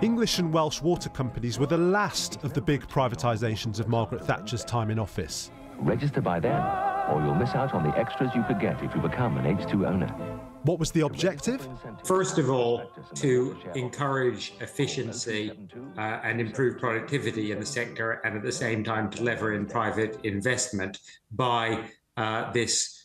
English and Welsh water companies were the last of the big privatisations of Margaret Thatcher's time in office. Register by then, or you'll miss out on the extras you could get if you become an H2 owner. What was the objective? First of all, to encourage efficiency uh, and improve productivity in the sector, and at the same time to lever in private investment by uh, this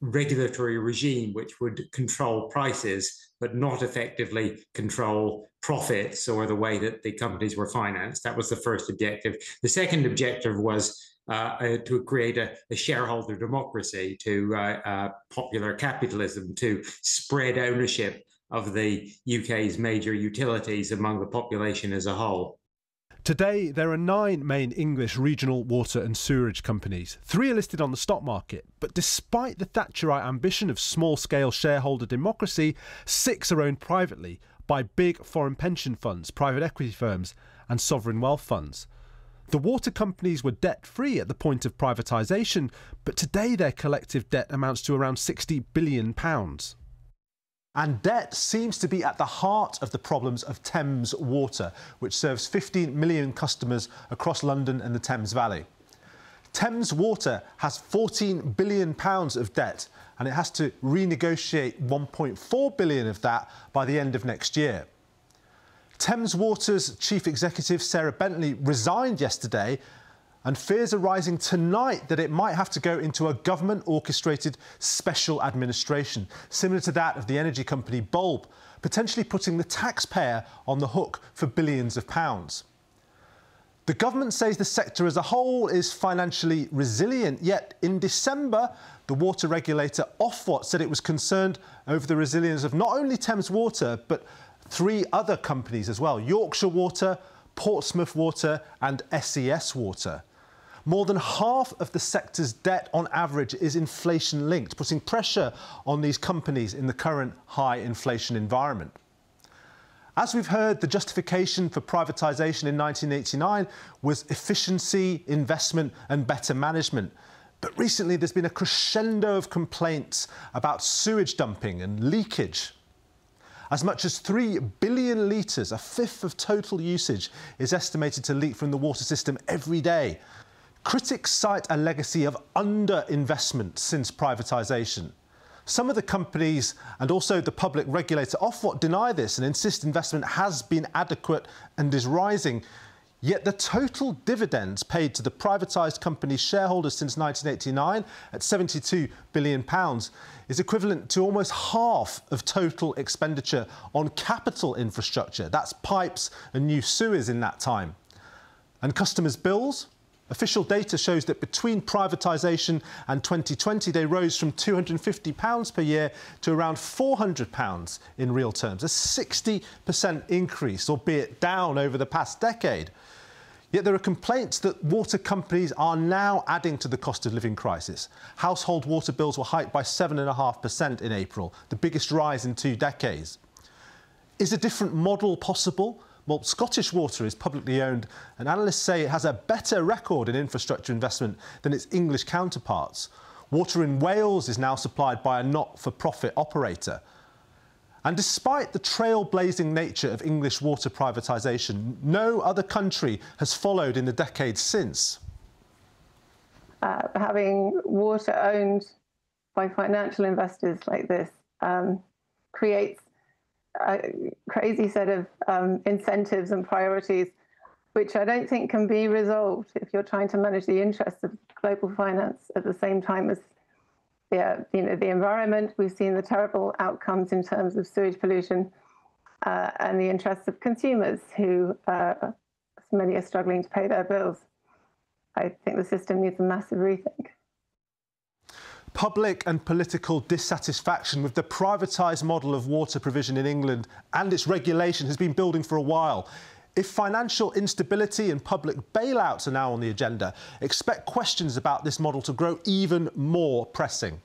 regulatory regime which would control prices but not effectively control profits or the way that the companies were financed. That was the first objective. The second objective was uh, uh, to create a, a, shareholder democracy, to uh, uh popular capitalism, to spread ownership of the UK's major utilities among the population as a whole. Today, there are nine main English regional water and sewerage companies. Three are listed on the stock market, but despite the Thatcherite ambition of small scale shareholder democracy, six are owned privately by big foreign pension funds, private equity firms, and sovereign wealth funds. The water companies were debt free at the point of privatisation, but today their collective debt amounts to around £60 billion. And debt seems to be at the heart of the problems of Thames Water, which serves 15 million customers across London and the Thames Valley. Thames Water has 14 billion pounds of debt and it has to renegotiate 1.4 billion of that by the end of next year. Thames Water's chief executive Sarah Bentley resigned yesterday and fears are rising tonight that it might have to go into a government orchestrated special administration, similar to that of the energy company Bulb, potentially putting the taxpayer on the hook for billions of pounds. The government says the sector as a whole is financially resilient, yet in December, the water regulator Ofwat said it was concerned over the resilience of not only Thames Water, but three other companies as well Yorkshire Water, Portsmouth Water, and SES Water. More than half of the sector's debt on average is inflation linked, putting pressure on these companies in the current high inflation environment. As we've heard, the justification for privatisation in 1989 was efficiency, investment, and better management. But recently, there's been a crescendo of complaints about sewage dumping and leakage. As much as 3 billion litres, a fifth of total usage, is estimated to leak from the water system every day. Critics cite a legacy of underinvestment since privatisation. Some of the companies and also the public regulator Ofwat deny this and insist investment has been adequate and is rising. Yet the total dividends paid to the privatised company's shareholders since 1989 at £72 billion is equivalent to almost half of total expenditure on capital infrastructure. That's pipes and new sewers in that time. And customers' bills? Official data shows that between privatisation and 2020, they rose from £250 per year to around £400 in real terms, a 60% increase, albeit down over the past decade. Yet there are complaints that water companies are now adding to the cost of living crisis. Household water bills were hiked by 7.5% in April, the biggest rise in two decades. Is a different model possible? Well, Scottish Water is publicly owned, and analysts say it has a better record in infrastructure investment than its English counterparts. Water in Wales is now supplied by a not for profit operator. And despite the trailblazing nature of English water privatisation, no other country has followed in the decades since. Uh, having water owned by financial investors like this um, creates a crazy set of um, incentives and priorities, which I don't think can be resolved if you're trying to manage the interests of global finance at the same time as the, you know, the environment. We've seen the terrible outcomes in terms of sewage pollution uh, and the interests of consumers who uh, many are struggling to pay their bills. I think the system needs a massive rethink. Public and political dissatisfaction with the privatised model of water provision in England and its regulation has been building for a while. If financial instability and public bailouts are now on the agenda, expect questions about this model to grow even more pressing.